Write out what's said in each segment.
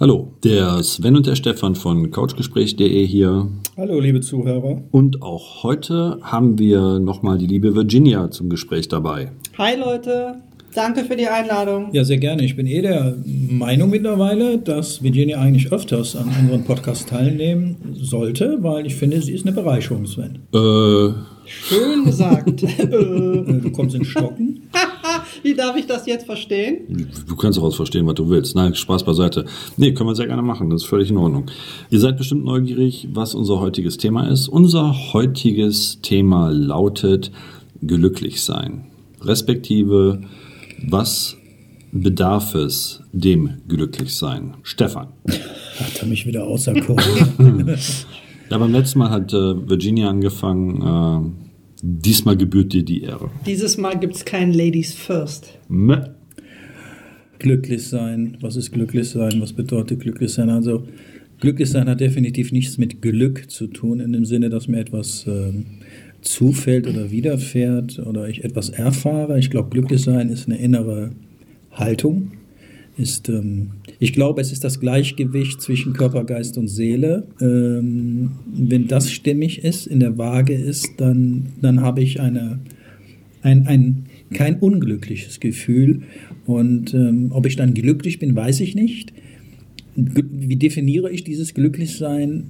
Hallo, der Sven und der Stefan von couchgespräch.de hier. Hallo, liebe Zuhörer. Und auch heute haben wir nochmal die liebe Virginia zum Gespräch dabei. Hi Leute, danke für die Einladung. Ja, sehr gerne. Ich bin eh der Meinung mittlerweile, dass Virginia eigentlich öfters an unseren Podcast teilnehmen sollte, weil ich finde, sie ist eine Bereicherung, Sven. Äh, Schön gesagt. Du kommst in Stocken. Wie darf ich das jetzt verstehen? du kannst daraus verstehen, was du willst. Nein, Spaß beiseite. Nee, können wir sehr gerne machen. Das ist völlig in Ordnung. Ihr seid bestimmt neugierig, was unser heutiges Thema ist. Unser heutiges Thema lautet glücklich sein. Respektive, was bedarf es dem Glücklichsein? Stefan. Hat er mich wieder außer Kurve. Ja, beim letzten Mal hat äh, Virginia angefangen. Äh, diesmal gebührt dir die Ehre. Dieses Mal gibt es kein Ladies First. Meh. glücklich sein. Was ist glücklich sein? Was bedeutet glücklich sein? Also, glücklich sein hat definitiv nichts mit Glück zu tun, in dem Sinne, dass mir etwas ähm, zufällt oder widerfährt oder ich etwas erfahre. Ich glaube, glücklich sein ist eine innere Haltung. Ist, ähm, ich glaube, es ist das Gleichgewicht zwischen Körper, Geist und Seele. Ähm, wenn das stimmig ist, in der Waage ist, dann, dann habe ich eine, ein, ein, kein unglückliches Gefühl. Und ähm, ob ich dann glücklich bin, weiß ich nicht. Wie definiere ich dieses Glücklichsein?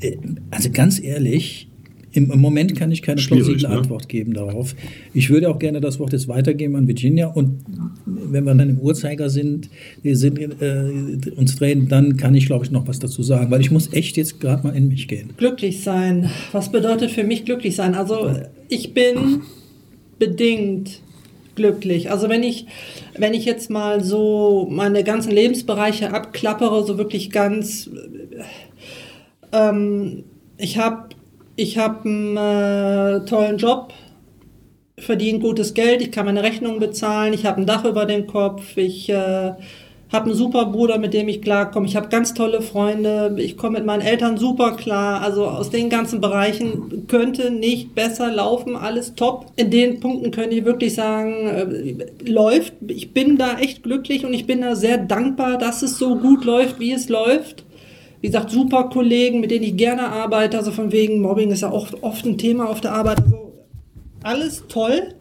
Äh, Also ganz ehrlich, im, im Moment kann ich keine plausible ne? Antwort geben darauf. Ich würde auch gerne das Wort jetzt weitergeben an Virginia und wenn wir dann im Uhrzeiger sind, wir sind äh, uns drehen, dann kann ich, glaube ich, noch was dazu sagen, weil ich muss echt jetzt gerade mal in mich gehen. Glücklich sein. Was bedeutet für mich glücklich sein? Also ich bin bedingt glücklich. Also wenn ich, wenn ich jetzt mal so meine ganzen Lebensbereiche abklappere, so wirklich ganz, ähm, ich habe ich hab einen äh, tollen Job, verdiene gutes Geld, ich kann meine Rechnungen bezahlen, ich habe ein Dach über dem Kopf, ich äh, habe einen super Bruder, mit dem ich klarkomme, ich habe ganz tolle Freunde, ich komme mit meinen Eltern super klar. Also aus den ganzen Bereichen könnte nicht besser laufen, alles top. In den Punkten könnte ich wirklich sagen, äh, läuft. Ich bin da echt glücklich und ich bin da sehr dankbar, dass es so gut läuft, wie es läuft wie gesagt, super Kollegen, mit denen ich gerne arbeite. Also von wegen Mobbing ist ja oft, oft ein Thema auf der Arbeit. Also alles toll.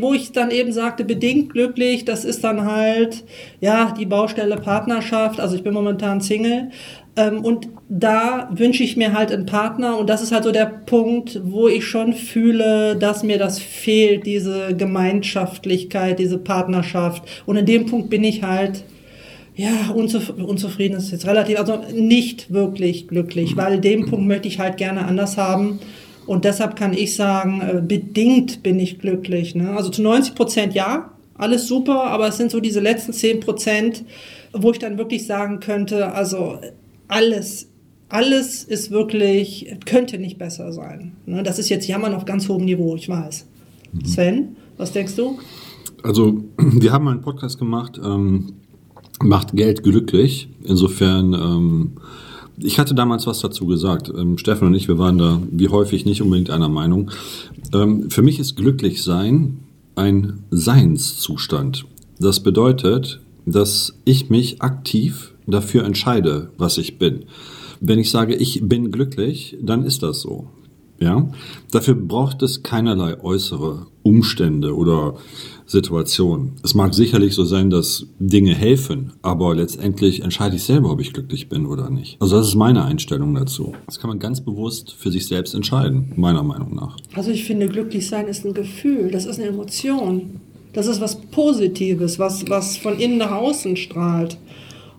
Wo ich dann eben sagte, bedingt glücklich, das ist dann halt, ja, die Baustelle Partnerschaft. Also ich bin momentan Single. Ähm, und da wünsche ich mir halt einen Partner. Und das ist halt so der Punkt, wo ich schon fühle, dass mir das fehlt, diese Gemeinschaftlichkeit, diese Partnerschaft. Und in dem Punkt bin ich halt ja, unzuf unzufrieden ist jetzt relativ, also nicht wirklich glücklich, weil den Punkt möchte ich halt gerne anders haben. Und deshalb kann ich sagen, äh, bedingt bin ich glücklich. Ne? Also zu 90 Prozent ja, alles super, aber es sind so diese letzten 10 Prozent, wo ich dann wirklich sagen könnte, also alles, alles ist wirklich, könnte nicht besser sein. Ne? Das ist jetzt Jammern auf ganz hohem Niveau, ich weiß. Sven, was denkst du? Also, wir haben einen Podcast gemacht, ähm, macht Geld glücklich. Insofern, ähm, ich hatte damals was dazu gesagt. Ähm, Stefan und ich, wir waren da wie häufig nicht unbedingt einer Meinung. Ähm, für mich ist glücklich sein ein Seinszustand. Das bedeutet, dass ich mich aktiv dafür entscheide, was ich bin. Wenn ich sage, ich bin glücklich, dann ist das so. Ja, dafür braucht es keinerlei äußere Umstände oder Situationen. Es mag sicherlich so sein, dass Dinge helfen, aber letztendlich entscheide ich selber, ob ich glücklich bin oder nicht. Also das ist meine Einstellung dazu. Das kann man ganz bewusst für sich selbst entscheiden, meiner Meinung nach. Also ich finde, glücklich sein ist ein Gefühl, das ist eine Emotion. Das ist was Positives, was, was von innen nach außen strahlt.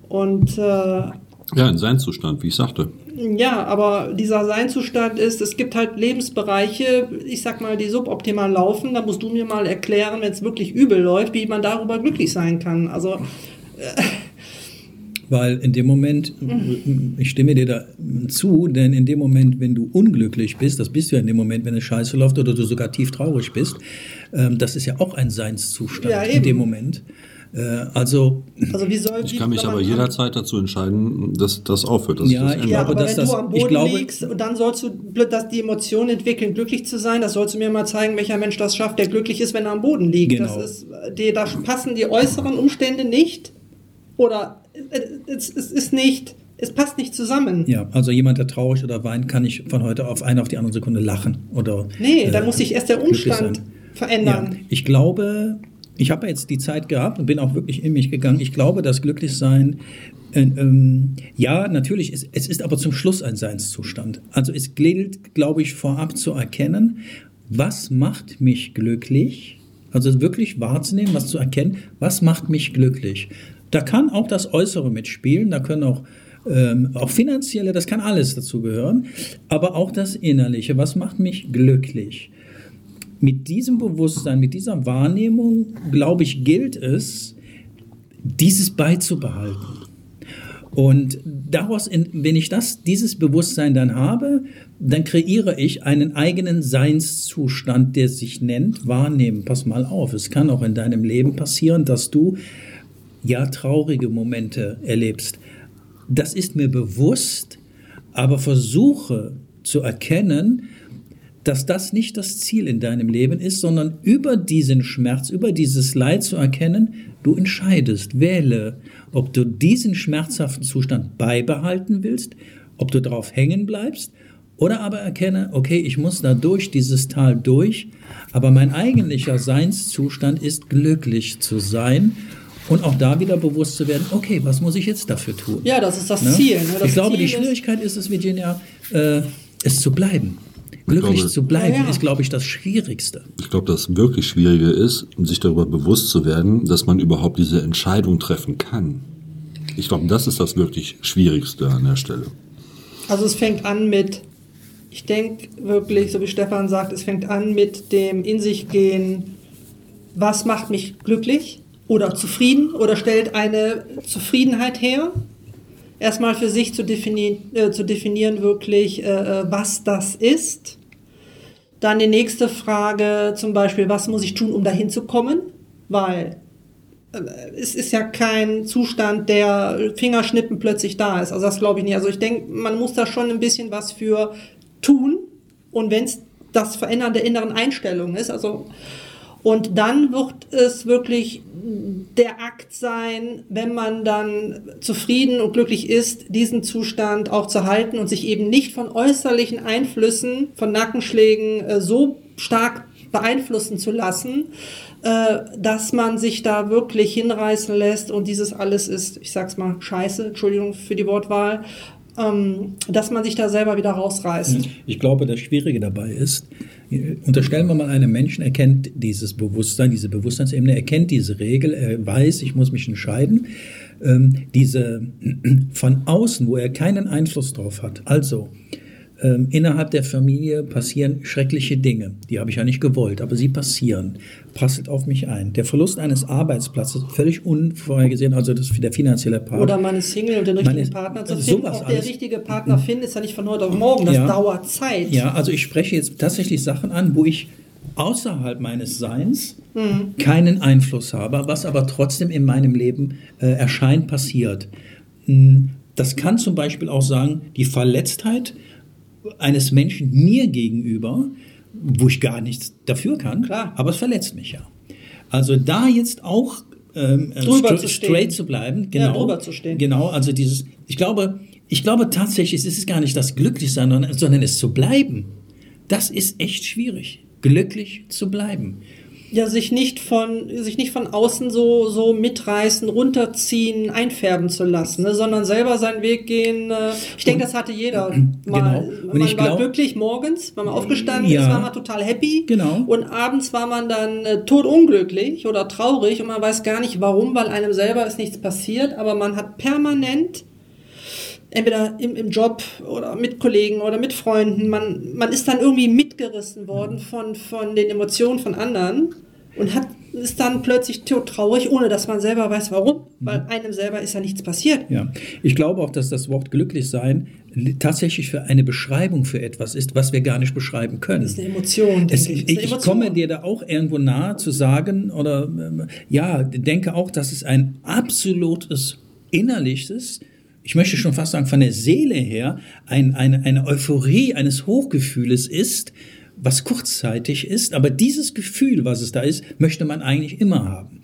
Und äh, Ja, ein Seinszustand, wie ich sagte. Ja, aber dieser Seinzustand ist, es gibt halt Lebensbereiche, ich sag mal, die suboptimal laufen. Da musst du mir mal erklären, wenn es wirklich übel läuft, wie man darüber glücklich sein kann. Also Weil in dem Moment, ich stimme dir da zu, denn in dem Moment, wenn du unglücklich bist, das bist du ja in dem Moment, wenn es scheiße läuft oder du sogar tief traurig bist, ähm, das ist ja auch ein Seinszustand Ja, in dem Moment. Äh, also, Also wie soll Ich kann mich aber jederzeit dazu entscheiden, dass das aufhört. Dass Ja, ich das ich. Ja, aber dass wenn das- du am ich Boden glaube- liegst und dann sollst du blöd, dass die Emotion entwickeln, glücklich zu sein, das sollst du mir mal zeigen, welcher Mensch das schafft, der glücklich ist, wenn er am Boden liegt. Genau. Das ist, die, da passen die äußeren Umstände nicht oder äh, es, es ist nicht, es passt nicht zusammen. Ja, also jemand, der traurig oder weint, kann nicht von heute auf eine auf die andere Sekunde lachen oder. Nee, da muss sich erst der Umstand verändern. Ja, ich glaube, ich habe jetzt die Zeit gehabt und bin auch wirklich in mich gegangen. Ich glaube, dass Glücklichsein, äh, ähm, ja, natürlich, ist, es ist aber zum Schluss ein Seinszustand. Also es gilt, glaube ich, vorab zu erkennen, was macht mich glücklich? Also wirklich wahrzunehmen, was zu erkennen, was macht mich glücklich? Da kann auch das Äußere mitspielen, da können auch ähm, auch finanzielle, das kann alles dazu gehören, aber auch das Innerliche, was macht mich glücklich? Mit diesem Bewusstsein, mit dieser Wahrnehmung, glaube ich, gilt es, dieses beizubehalten. Und daraus, wenn ich das, dieses Bewusstsein dann habe, dann kreiere ich einen eigenen Seinszustand, der sich nennt Wahrnehmen. Pass mal auf, es kann auch in deinem Leben passieren, dass du ja traurige Momente erlebst. Das ist mir bewusst, aber versuche zu erkennen, dass das nicht das Ziel in deinem Leben ist, sondern über diesen Schmerz, über dieses Leid zu erkennen, du entscheidest, wähle, ob du diesen schmerzhaften Zustand beibehalten willst, ob du darauf hängen bleibst oder aber erkenne, okay, ich muss da durch dieses Tal durch, aber mein eigentlicher Seinszustand ist glücklich zu sein und auch da wieder bewusst zu werden, okay, was muss ich jetzt dafür tun? Ja, das ist das Ziel. Ne? Das ich glaube, Ziel die ist- Schwierigkeit ist es, Virginia, äh, es zu bleiben. Glücklich glaube- zu bleiben Ja, ja. ist, glaube ich, das Schwierigste. Ich glaube, das wirklich Schwierige ist, sich darüber bewusst zu werden, dass man überhaupt diese Entscheidung treffen kann. Ich glaube, das ist das wirklich Schwierigste an der Stelle. Also es fängt an mit, ich denke wirklich, so wie Stefan sagt, es fängt an mit dem in sich gehen, was macht mich glücklich oder zufrieden oder stellt eine Zufriedenheit her. Erstmal für sich zu definieren, äh, zu definieren wirklich, äh, äh, was das ist. Dann die nächste Frage, zum Beispiel, was muss ich tun, um dahin zu kommen? Weil äh, es ist ja kein Zustand, der Fingerschnippen plötzlich da ist. Also das glaube ich nicht. Also ich denke, man muss da schon ein bisschen was für tun. Und wenn es das Verändern der inneren Einstellung ist, also und dann wird es wirklich der Akt sein, wenn man dann zufrieden und glücklich ist, diesen Zustand auch zu halten und sich eben nicht von äußerlichen Einflüssen, von Nackenschlägen äh, so stark beeinflussen zu lassen, äh, dass man sich da wirklich hinreißen lässt und dieses alles ist, ich sag's mal, scheiße, Entschuldigung für die Wortwahl, ähm, dass man sich da selber wieder rausreißt. Ich glaube, das Schwierige dabei ist, äh, unterstellen wir mal, einen Menschen erkennt dieses Bewusstsein, diese Bewusstseinsebene, erkennt diese Regel, er weiß, ich muss mich entscheiden. Ähm, diese von außen, wo er keinen Einfluss drauf hat. Also, ähm, innerhalb der Familie passieren schreckliche Dinge. Die habe ich ja nicht gewollt, aber sie passieren. Prasselt auf mich ein. Der Verlust eines Arbeitsplatzes, völlig unvorhergesehen, also das der finanzielle Part. Oder man ist Single und den richtigen ist- Partner zu finden. Auch der alles. richtige Partner finden ist ja nicht von heute auf morgen. Das Ja. dauert Zeit. Ja, also ich spreche jetzt tatsächlich Sachen an, wo ich außerhalb meines Seins keinen Einfluss habe, was aber trotzdem in meinem Leben äh, erscheint, passiert. Mm, Das kann zum Beispiel auch sagen, die Verletztheit eines Menschen mir gegenüber, wo ich gar nichts dafür kann, Klar. aber es verletzt mich ja. Also da jetzt auch ähm, äh, Drüber zu stehen. straight zu bleiben, Ja, genau, drüber zu stehen. genau, also dieses, ich glaube, ich glaube tatsächlich, es ist gar nicht das Glücklichsein, sondern, sondern es zu bleiben. Das ist echt schwierig, glücklich zu bleiben. Ja, sich nicht von, sich nicht von außen so, so mitreißen, runterziehen, einfärben zu lassen, ne, sondern selber seinen Weg gehen. Äh, ich denke, das hatte jeder mal. Genau. Und man ich war glaub- glücklich morgens, war man aufgestanden Ja. ist, war man total happy. Genau. Und abends war man dann äh, totunglücklich oder traurig und man weiß gar nicht warum, weil einem selber ist nichts passiert, aber man hat permanent entweder im, im Job oder mit Kollegen oder mit Freunden, man, man ist dann irgendwie mitgerissen worden von, von den Emotionen von anderen und hat, ist dann plötzlich traurig, ohne dass man selber weiß, warum, weil einem selber ist ja nichts passiert. Ja, ich glaube auch, dass das Wort glücklich sein li- tatsächlich für eine Beschreibung für etwas ist, was wir gar nicht beschreiben können. Das ist eine Emotion, Es, ich. ich Emotion. komme dir da auch irgendwo nahe zu sagen oder ähm, ja, denke auch, dass es ein absolutes innerliches, ich möchte schon fast sagen von der Seele her, ein, eine, eine Euphorie eines Hochgefühles ist, was kurzzeitig ist, aber dieses Gefühl, was es da ist, möchte man eigentlich immer haben.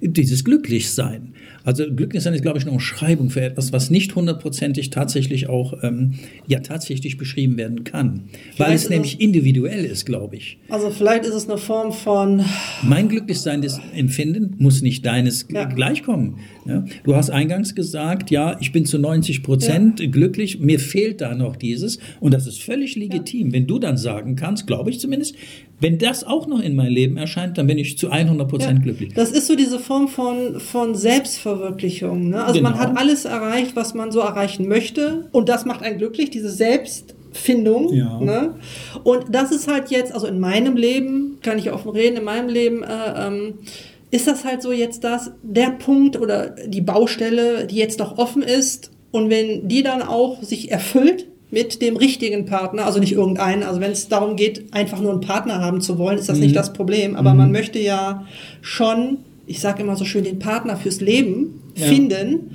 dieses Glücklichsein. Also Glücklichsein ist, glaube ich, eine Umschreibung für etwas, was nicht hundertprozentig tatsächlich auch ähm, ja tatsächlich beschrieben werden kann, vielleicht weil es nämlich es, individuell ist, glaube ich. Also vielleicht ist es eine Form von mein Glücklichsein, das Empfinden muss nicht deines ja. gleichkommen. Ja? Du hast eingangs gesagt, ja, ich bin zu 90 Prozent ja. glücklich, mir fehlt da noch dieses und das ist völlig legitim. Wenn du dann sagen kannst, glaube ich zumindest, wenn das auch noch in mein Leben erscheint, dann bin ich zu 100 Prozent glücklich. Das ist so diese Form von, von Selbstverwirklichung. Ne? Also genau. man hat alles erreicht, was man so erreichen möchte. Und das macht einen glücklich, diese Selbstfindung. Ja. Ne? Und das ist halt jetzt, also in meinem Leben, kann ich offen reden, in meinem Leben, äh, ähm, ist das halt so jetzt das, der Punkt oder die Baustelle, die jetzt noch offen ist. Und wenn die dann auch sich erfüllt, mit dem richtigen Partner, also nicht irgendeinen. Also wenn es darum geht, einfach nur einen Partner haben zu wollen, ist das mhm. nicht das Problem. Aber mhm. man möchte ja schon, ich sage immer so schön, den Partner fürs Leben ja. finden.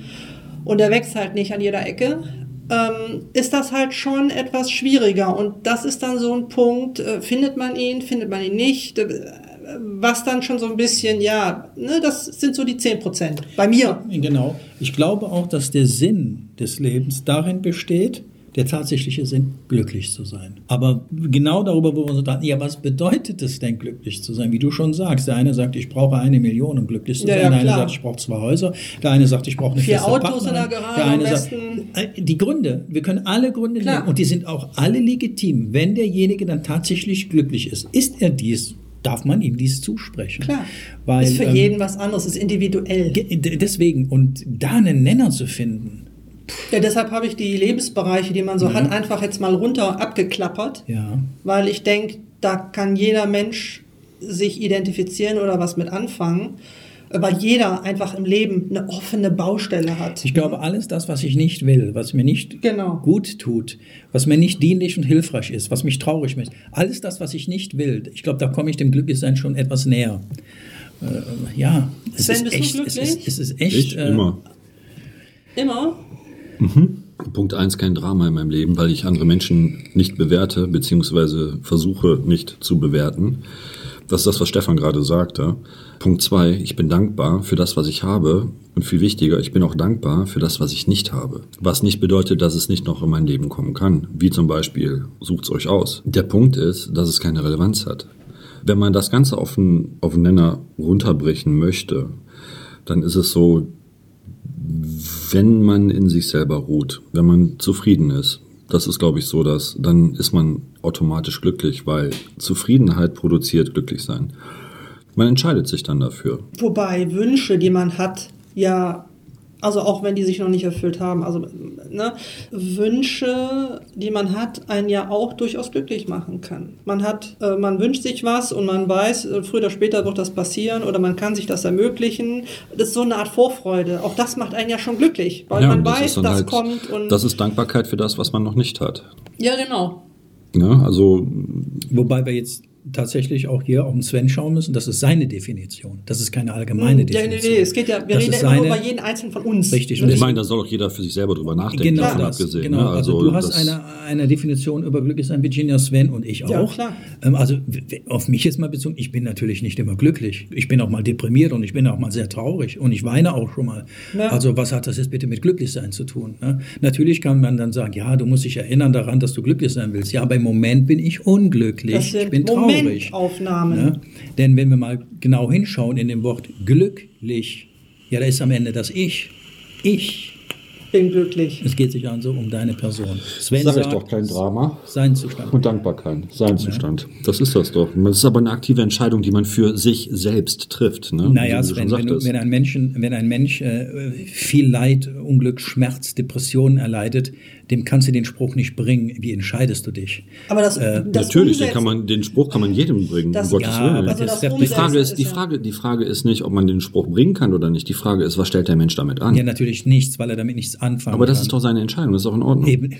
Und der wächst halt nicht an jeder Ecke. Ähm, ist das halt schon etwas schwieriger. Und das ist dann so ein Punkt, äh, findet man ihn, findet man ihn nicht. Äh, was dann schon so ein bisschen, ja, ne, das sind so die 10 Prozent. Bei mir. Genau. Ich glaube auch, dass der Sinn des Lebens darin besteht, der tatsächliche Sinn, glücklich zu sein. Aber genau darüber, wo wir uns unterhalten, ja, was bedeutet es denn, glücklich zu sein? Wie du schon sagst, der eine sagt, ich brauche eine Million, um glücklich zu sein. Ja, ja, der eine sagt, ich brauche zwei Häuser. Der eine sagt, ich brauche eine Vier Autos in der Garage. Der eine sagt, äh, die Gründe, wir können alle Gründe klar. nehmen und die sind auch alle legitim, wenn derjenige dann tatsächlich glücklich ist. Ist er dies? darf man ihm dies zusprechen. Klar. Weil, ist für ähm, jeden was anderes, ist individuell. Deswegen, und da einen Nenner zu finden, ja, deshalb habe ich die Lebensbereiche, die man so ja. hat, einfach jetzt mal runter abgeklappert. Ja. Weil ich denke, da kann jeder Mensch sich identifizieren oder was mit anfangen weil jeder einfach im Leben eine offene Baustelle hat. Ich glaube, alles das, was ich nicht will, was mir nicht genau. gut tut, was mir nicht dienlich und hilfreich ist, was mich traurig macht, alles das, was ich nicht will, ich glaube, da komme ich dem Glücklichsein schon etwas näher. Äh, ja, es Sven, ist echt, es ist, es ist echt. Ich, äh, immer. Immer? Mhm. Punkt eins kein Drama in meinem Leben, weil ich andere Menschen nicht bewerte, beziehungsweise versuche nicht zu bewerten. Das ist das, was Stefan gerade sagte. Punkt zwei, ich bin dankbar für das, was ich habe. Und viel wichtiger, ich bin auch dankbar für das, was ich nicht habe. Was nicht bedeutet, dass es nicht noch in mein Leben kommen kann. Wie zum Beispiel, sucht's euch aus. Der Punkt ist, dass es keine Relevanz hat. Wenn man das Ganze auf einen, auf einen Nenner runterbrechen möchte, dann ist es so, wenn man in sich selber ruht, wenn man zufrieden ist, das ist, glaube ich, so, dass dann ist man automatisch glücklich, weil Zufriedenheit produziert glücklich sein. Man entscheidet sich dann dafür. Wobei Wünsche, die man hat, ja also auch wenn die sich noch nicht erfüllt haben. Also ne, Wünsche, die man hat, einen ja auch durchaus glücklich machen kann. Man hat, äh, man wünscht sich was und man weiß, äh, früher oder später wird das passieren oder man kann sich das ermöglichen. Das ist so eine Art Vorfreude. Auch das macht einen ja schon glücklich, weil ja, man das weiß, das halt, kommt. Und das ist Dankbarkeit für das, was man noch nicht hat. Ja, genau. Ja, ne, also wobei wir jetzt tatsächlich auch hier auf den Sven schauen müssen. Das ist seine Definition. Das ist keine allgemeine hm, Definition. Ja, nee, nee, es geht ja, wir das reden ja immer nur über jeden einzelnen von uns. Richtig. Und ich meine, da soll auch jeder für sich selber drüber nachdenken. Genau, das, abgesehen, genau. Ne? Also, also, du hast eine, eine Definition über Glück ist ein Virginia Sven und ich auch. Ja, klar. Ähm, also auf mich jetzt mal bezogen, ich bin natürlich nicht immer glücklich. Ich bin auch mal deprimiert und ich bin auch mal sehr traurig und ich weine auch schon mal. Ja. Also was hat das jetzt bitte mit Glücklichsein zu tun? Ne? Natürlich kann man dann sagen, ja, du musst dich erinnern daran, dass du glücklich sein willst. Ja, aber im Moment bin ich unglücklich. ich bin traurig. Namen. Ja? Denn wenn wir mal genau hinschauen in dem Wort glücklich, ja, da ist am Ende das Ich. Ich bin glücklich. Es geht sich also um deine Person. Sven Sag sagt, ich doch kein Drama. Sein Zustand. Und Dankbarkeit. Sein Zustand. Das ist das doch. Das ist aber eine aktive Entscheidung, die man für sich selbst trifft. Ne? Naja, Sven, wenn, du, wenn, ein Menschen, wenn ein Mensch äh, viel Leid, Unglück, Schmerz, Depressionen erleidet, dem kannst du den Spruch nicht bringen, wie entscheidest du dich? Aber das, äh, das natürlich, den, kann man, den Spruch kann man jedem bringen. Das, um ja, aber also das die Frage ist, die Frage, die Frage ist nicht, ob man den Spruch bringen kann oder nicht. Die Frage ist, was stellt der Mensch damit an? Ja, natürlich nichts, weil er damit nichts anfangen Aber das kann. ist doch seine Entscheidung, das ist auch in Ordnung. Eben,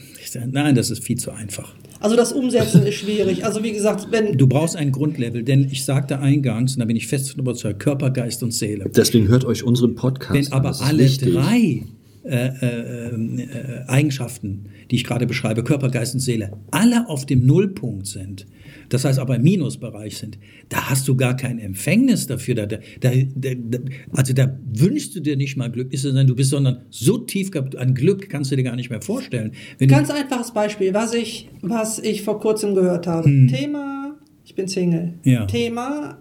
nein, das ist viel zu einfach. Also das Umsetzen ist schwierig. Also wie gesagt, wenn du brauchst ein Grundlevel, denn ich sagte eingangs, und da bin ich fest überzeugt, Körper, Geist und Seele. Deswegen hört euch unseren Podcast. Wenn aber alle wichtig. drei äh, äh, äh, Eigenschaften, die ich gerade beschreibe, Körper, Geist und Seele, alle auf dem Nullpunkt sind, das heißt aber im Minusbereich sind, da hast du gar kein Empfängnis dafür. Da, da, da, also da wünschst du dir nicht mal glücklich zu sein, du bist, sondern so tief an Glück kannst du dir gar nicht mehr vorstellen. Wenn Ganz einfaches Beispiel, was ich, was ich vor kurzem gehört habe. Hm. Thema, ich bin Single. Ja. Thema,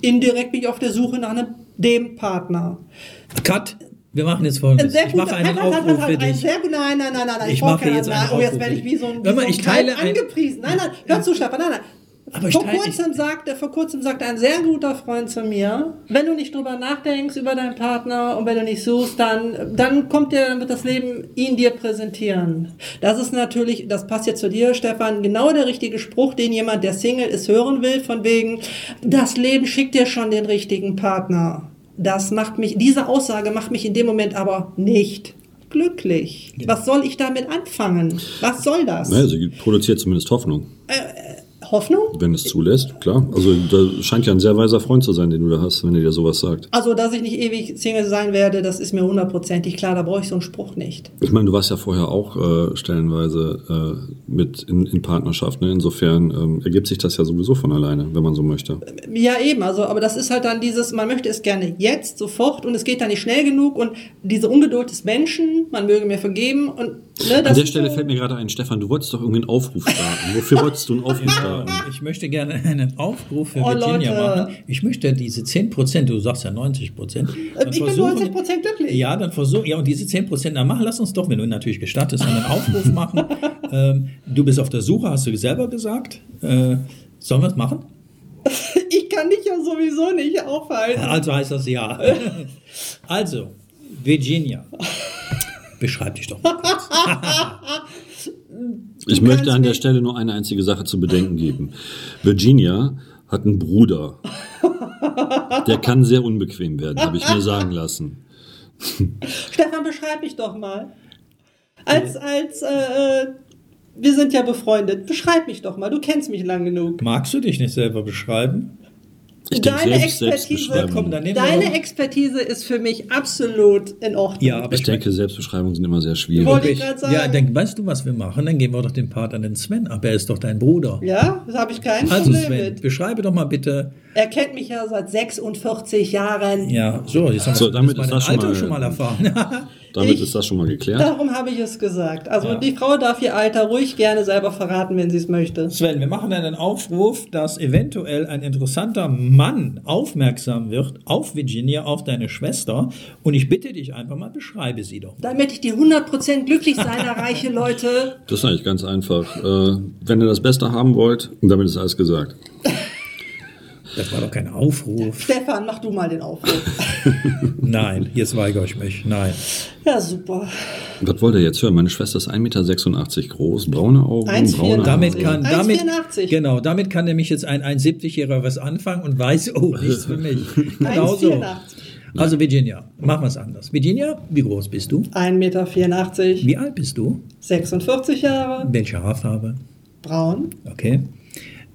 indirekt bin ich auf der Suche nach einem, dem Partner. Cut. Wir machen jetzt folgendes. ich mache einen Aufruf für dich. Sehr gut, nein, nein, nein, nein. Ich, mache jetzt einen Oh, jetzt werde ich wie so ein, wie ich teile angepriesen. Nein, nein, hör zu, Stefan, nein, nein. Aber vor, kurzem sagte, vor kurzem sagte ein sehr guter Freund zu mir, wenn du nicht drüber nachdenkst über deinen Partner und wenn du nicht suchst, dann, dann kommt dir, dann wird das Leben ihn dir präsentieren. Das ist natürlich, das passt jetzt zu dir, Stefan, genau der richtige Spruch, den jemand, der Single ist, hören will, von wegen, das Leben schickt dir schon den richtigen Partner. Das macht mich, diese Aussage macht mich in dem Moment aber nicht glücklich. Ja. Was soll ich damit anfangen? Was soll das? Naja, sie produziert zumindest Hoffnung. Äh, Hoffnung? Wenn es zulässt, klar. Also da scheint ja ein sehr weiser Freund zu sein, den du da hast, wenn er dir sowas sagt. Also, dass ich nicht ewig Single sein werde, das ist mir hundertprozentig klar. Da brauche ich so einen Spruch nicht. Ich meine, du warst ja vorher auch äh, stellenweise äh, mit in, in Partnerschaft. Ne? Insofern ähm, ergibt sich das ja sowieso von alleine, wenn man so möchte. Ja, eben. Also, aber das ist halt dann dieses, man möchte es gerne jetzt, sofort und es geht dann nicht schnell genug und diese Ungeduld des Menschen, man möge mir vergeben und Ne, An der Stelle so fällt mir gerade ein, Stefan, du wolltest doch irgendwie einen Aufruf starten. Wofür wolltest du einen Aufruf starten? Ich möchte gerne einen Aufruf für oh, Virginia Leute. machen. Ich möchte diese 10 Prozent, du sagst ja 90 Prozent. Ich bin 90 Prozent glücklich. Ja, dann versuch, ja, und diese 10 Prozent, dann mach, lass uns doch, wenn du natürlich gestattest, einen Aufruf machen. ähm, du bist auf der Suche, hast du selber gesagt. Äh, sollen wir es machen? Ich kann dich ja sowieso nicht aufhalten. Also heißt das ja. Also, Virginia. Beschreib dich doch mal kurz. ich möchte an der Stelle nur eine einzige Sache zu bedenken geben. Virginia hat einen Bruder. Der kann sehr unbequem werden, habe ich mir sagen lassen. Stefan, beschreib mich doch mal. Als, als, äh, wir sind ja befreundet. Beschreib mich doch mal. Du kennst mich lang genug. Magst du dich nicht selber beschreiben? Ich deine selbst, Expertise, komm, deine Expertise ist für mich absolut in Ordnung. Ja, aber ich, ich denke, Selbstbeschreibungen sind immer sehr schwierig. Wollte ich sagen. Ja, dann weißt du, was wir machen? Dann geben wir doch den Part an den Sven ab. Er ist doch dein Bruder. Ja, das habe ich kein also, Problem Sven, mit. beschreibe doch mal bitte. Er kennt mich ja seit 46 Jahren. Ja, so, jetzt haben wir so, damit ist das schon mal, schon mal erfahren. Damit ich, ist das schon mal geklärt. Darum habe ich es gesagt. Also ja. die Frau darf ihr Alter ruhig gerne selber verraten, wenn sie es möchte. Sven, wir machen einen Aufruf, dass eventuell ein interessanter Mann aufmerksam wird auf Virginia, auf deine Schwester. Und ich bitte dich einfach mal, beschreibe sie doch. Damit ich die 100% glücklich sein erreiche, Leute. Das ist eigentlich ganz einfach. Äh, wenn ihr das Beste haben wollt, damit ist alles gesagt. Das war doch kein Aufruf. Stefan, mach du mal den Aufruf. Nein, jetzt weigere ich mich. Nein. Ja, super. Was wollt ihr jetzt hören? Meine Schwester ist 1,86 Meter groß, braune Augen, 1, braune damit kann, damit, Genau, damit kann nämlich jetzt ein 1,70-Jähriger was anfangen und weiß, oh, nichts für mich. Genau so. Also Virginia, machen wir es anders. Virginia, wie groß bist du? 1,84 Meter. Wie alt bist du? 46 Jahre. Welche Haarfarbe? Braun. Okay.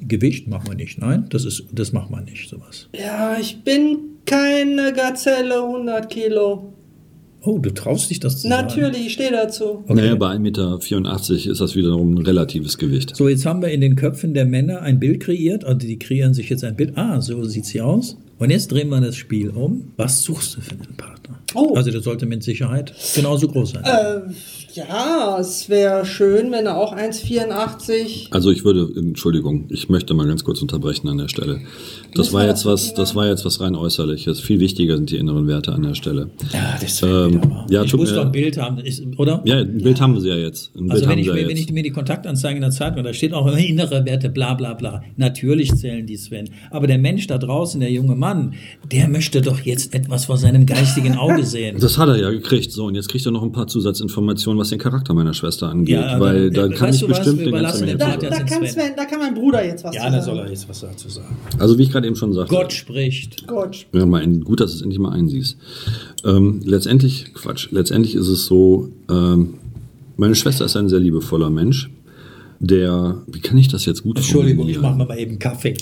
Gewicht machen wir nicht, nein, das, ist, das macht man nicht, sowas. Ja, ich bin keine Gazelle, 100 Kilo. Oh, du traust dich das zu Natürlich, sagen? ich stehe dazu. Okay. Naja, bei 1,84 Meter ist das wiederum ein relatives Gewicht. So, jetzt haben wir in den Köpfen der Männer ein Bild kreiert, also die kreieren sich jetzt ein Bild. Ah, so sieht sie aus. Und jetzt drehen wir das Spiel um. Was suchst du für einen Partner? Oh. Also der sollte mit Sicherheit genauso groß sein. Äh, ja, es wäre schön, wenn er auch 1,84. Also ich würde, Entschuldigung, ich möchte mal ganz kurz unterbrechen an der Stelle. Das war jetzt was, das war jetzt was rein äußerliches. Viel wichtiger sind die inneren Werte an der Stelle. Ja, das ähm, ja, Ich muss doch ein Bild haben, oder? Ja, ein Bild haben wir sie ja jetzt. Ein also Bild wenn ich, mir, wenn ich mir die Kontaktanzeigen in der Zeitung, da steht auch immer innere Werte, bla bla bla. Natürlich zählen die Sven. Aber der Mensch da draußen, der junge Mann, der möchte doch jetzt etwas vor seinem geistigen Auge sehen. Das hat er ja gekriegt. So, und jetzt kriegt er noch ein paar Zusatzinformationen, was den Charakter meiner Schwester angeht. Ja, weil da, da kann ich bestimmt den ganzen da, da, kann Sven, da kann mein Bruder jetzt was ja, sagen. Ja, da soll er jetzt was dazu sagen. Also wie ich gerade eben schon sagte. Gott spricht. Gott. Ja, mal ein, gut, dass du es endlich mal einsiehst. Ähm, letztendlich, Quatsch, letztendlich ist es so, ähm, meine Schwester ist ein sehr liebevoller Mensch, der, wie kann ich das jetzt gut Entschuldigung, ich mache mal eben Kaffee.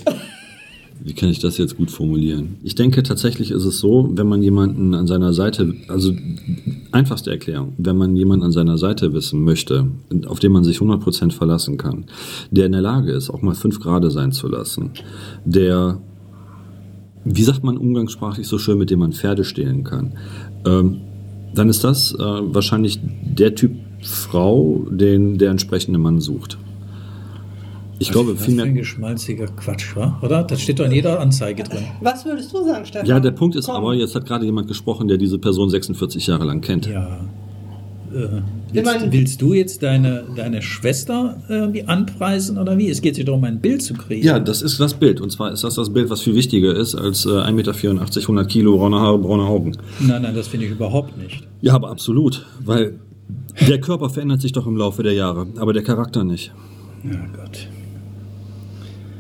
Wie kann ich das jetzt gut formulieren? Ich denke, tatsächlich ist es so, wenn man jemanden an seiner Seite, also einfachste Erklärung, wenn man jemanden an seiner Seite wissen möchte, auf den man sich 100% verlassen kann, der in der Lage ist, auch mal fünf Grade sein zu lassen, der, wie sagt man umgangssprachlich so schön, mit dem man Pferde stehlen kann, ähm, dann ist das äh, wahrscheinlich der Typ Frau, den der entsprechende Mann sucht. Ich glaube, das ist ein geschmalziger Quatsch, wa? oder? Das steht doch in jeder Anzeige drin. Was würdest du sagen, Stefan? Ja, der Punkt ist Komm. aber, jetzt hat gerade jemand gesprochen, der diese Person 46 Jahre lang kennt. Ja. Äh, willst, willst du jetzt deine, deine Schwester irgendwie anpreisen oder wie? Es geht sich darum, ein Bild zu kriegen. Ja, das ist das Bild. Und zwar ist das das Bild, was viel wichtiger ist als äh, 1,84 Meter, 100 Kilo, braune Haare, braune Augen. Nein, nein, das finde ich überhaupt nicht. Ja, aber absolut. Weil der Körper verändert sich doch im Laufe der Jahre, aber der Charakter nicht. Ja Gott.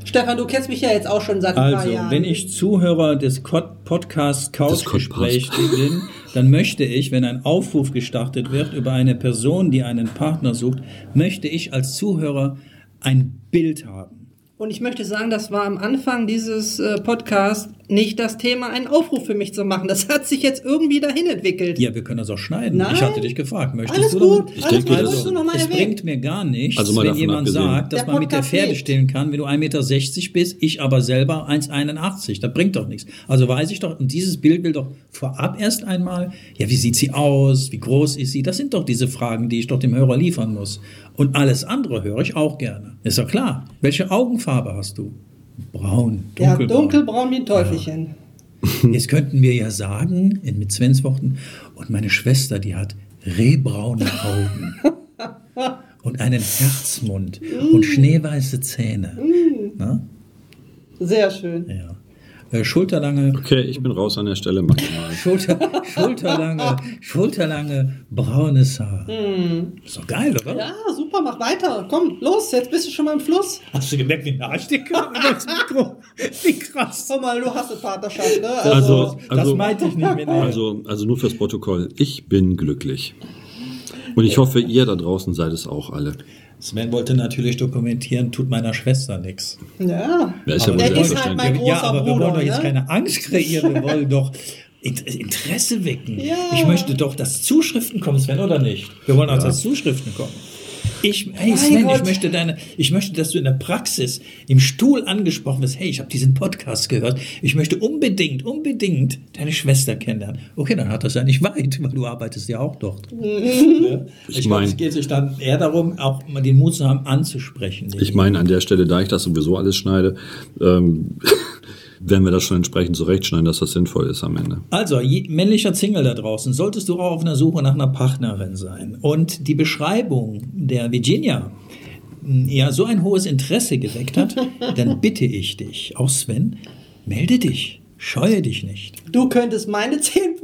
Stefan, du kennst mich ja jetzt auch schon seit ein paar Also, Jahren. wenn ich Zuhörer des Podcast Couchgespräch Podcast. bin, dann möchte ich, wenn ein Aufruf gestartet wird über eine Person, die einen Partner sucht, möchte ich als Zuhörer ein Bild haben. Und ich möchte sagen, das war am Anfang dieses äh, Podcasts nicht das Thema, einen Aufruf für mich zu machen. Das hat sich jetzt irgendwie dahin entwickelt. Ja, wir können das auch schneiden. Nein. Ich hatte dich gefragt. Möchtest Alles du gut, damit? Ich alles denke, gut, das- musst du noch mal es bringt mir gar nichts, Also wenn jemand abgesehen. sagt, dass Der man mit der Pferde lebt. stehen kann, wenn du 1,60 Meter bist, ich aber selber 1,81. Das bringt doch nichts. Also weiß ich doch, und dieses Bild will doch vorab erst einmal, ja, wie sieht sie aus, wie groß ist sie? Das sind doch diese Fragen, die ich doch dem Hörer liefern muss. Und alles andere höre ich auch gerne. Ist doch klar. Welche Augenfarbe hast du? Braun, ja, dunkelbraun. dunkelbraun wie ein Teufelchen. Jetzt könnten wir ja sagen, in- mit Svens Worten, und meine Schwester, die hat rehbraune Augen und einen Herzmund und schneeweiße Zähne. Na? Sehr schön. Ja. Äh, Schulterlange, Okay, ich bin raus an der Stelle maximal. Schulter, schulterlange, schulterlange braunes Haar. Ist doch geil, oder? Ja, super, mach weiter. Komm, los, jetzt bist du schon mal im Fluss. Hast du gemerkt, wie nah ich dir kam das Mikro? Wie krass. Schau mal, du hast eine Partnerschaft, ne? Also, Das also, meinte ich nicht mit mir. also, also nur fürs Protokoll. Ich bin glücklich. Und ich hoffe, ihr da draußen seid es auch alle. Sven wollte natürlich dokumentieren, tut meiner Schwester nichts. ja. Ja, ist ja Aber ist halt mein ja, großer aber wir Bruder, wollen doch jetzt ne? keine Angst kreieren, wir wollen doch Int- Interesse wecken. Ja. Ich möchte doch, dass Zuschriften kommen, Sven, oder nicht? Wir wollen auch, dass Zuschriften kommen. Ich, hey Sven, ich möchte deine, ich möchte, dass du in der Praxis im Stuhl angesprochen wirst. Hey, ich habe diesen Podcast gehört. Ich möchte unbedingt, unbedingt deine Schwester kennenlernen. Okay, dann hat das ja nicht weit, weil du arbeitest ja auch dort. Ne? Ich Ich, glaube, mein- es geht sich dann eher darum, auch mal den Mut zu haben, anzusprechen. Ich meine, an der Stelle, da ich das sowieso alles schneide, ähm, werden wir das schon entsprechend zurechtschneiden, dass das sinnvoll ist am Ende. Also, je, männlicher Single da draußen, solltest du auch auf einer Suche nach einer Partnerin sein. Und die Beschreibung der Virginia ja so ein hohes Interesse geweckt hat, dann bitte ich dich, auch Sven, melde dich. Scheue dich nicht. Du könntest meine 10%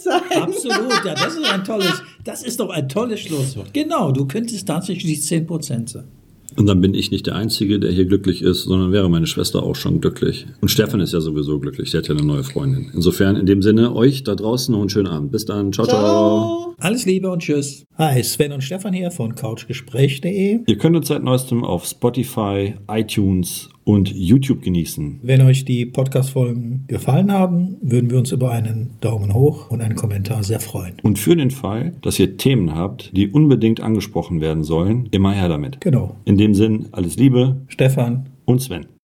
sein. Absolut, ja, das ist ein tolles, das ist doch ein tolles Schlusswort. Genau, du könntest tatsächlich die 10% sein. Und dann bin ich nicht der Einzige, der hier glücklich ist, sondern wäre meine Schwester auch schon glücklich. Und Stefan ist ja sowieso glücklich, der hat ja eine neue Freundin. Insofern, in dem Sinne, euch da draußen noch einen schönen Abend. Bis dann. Ciao, ciao. Ciao. Alles Liebe und Tschüss. Hi, Sven und Stefan hier von couchgespräch.de. Ihr könnt uns seit neuestem auf Spotify, iTunes und YouTube genießen. Wenn euch die Podcast-Folgen gefallen haben, würden wir uns über einen Daumen hoch und einen Kommentar sehr freuen. Und für den Fall, dass ihr Themen habt, die unbedingt angesprochen werden sollen, immer her damit. Genau. In dem Sinn, alles Liebe Stefan, und Sven.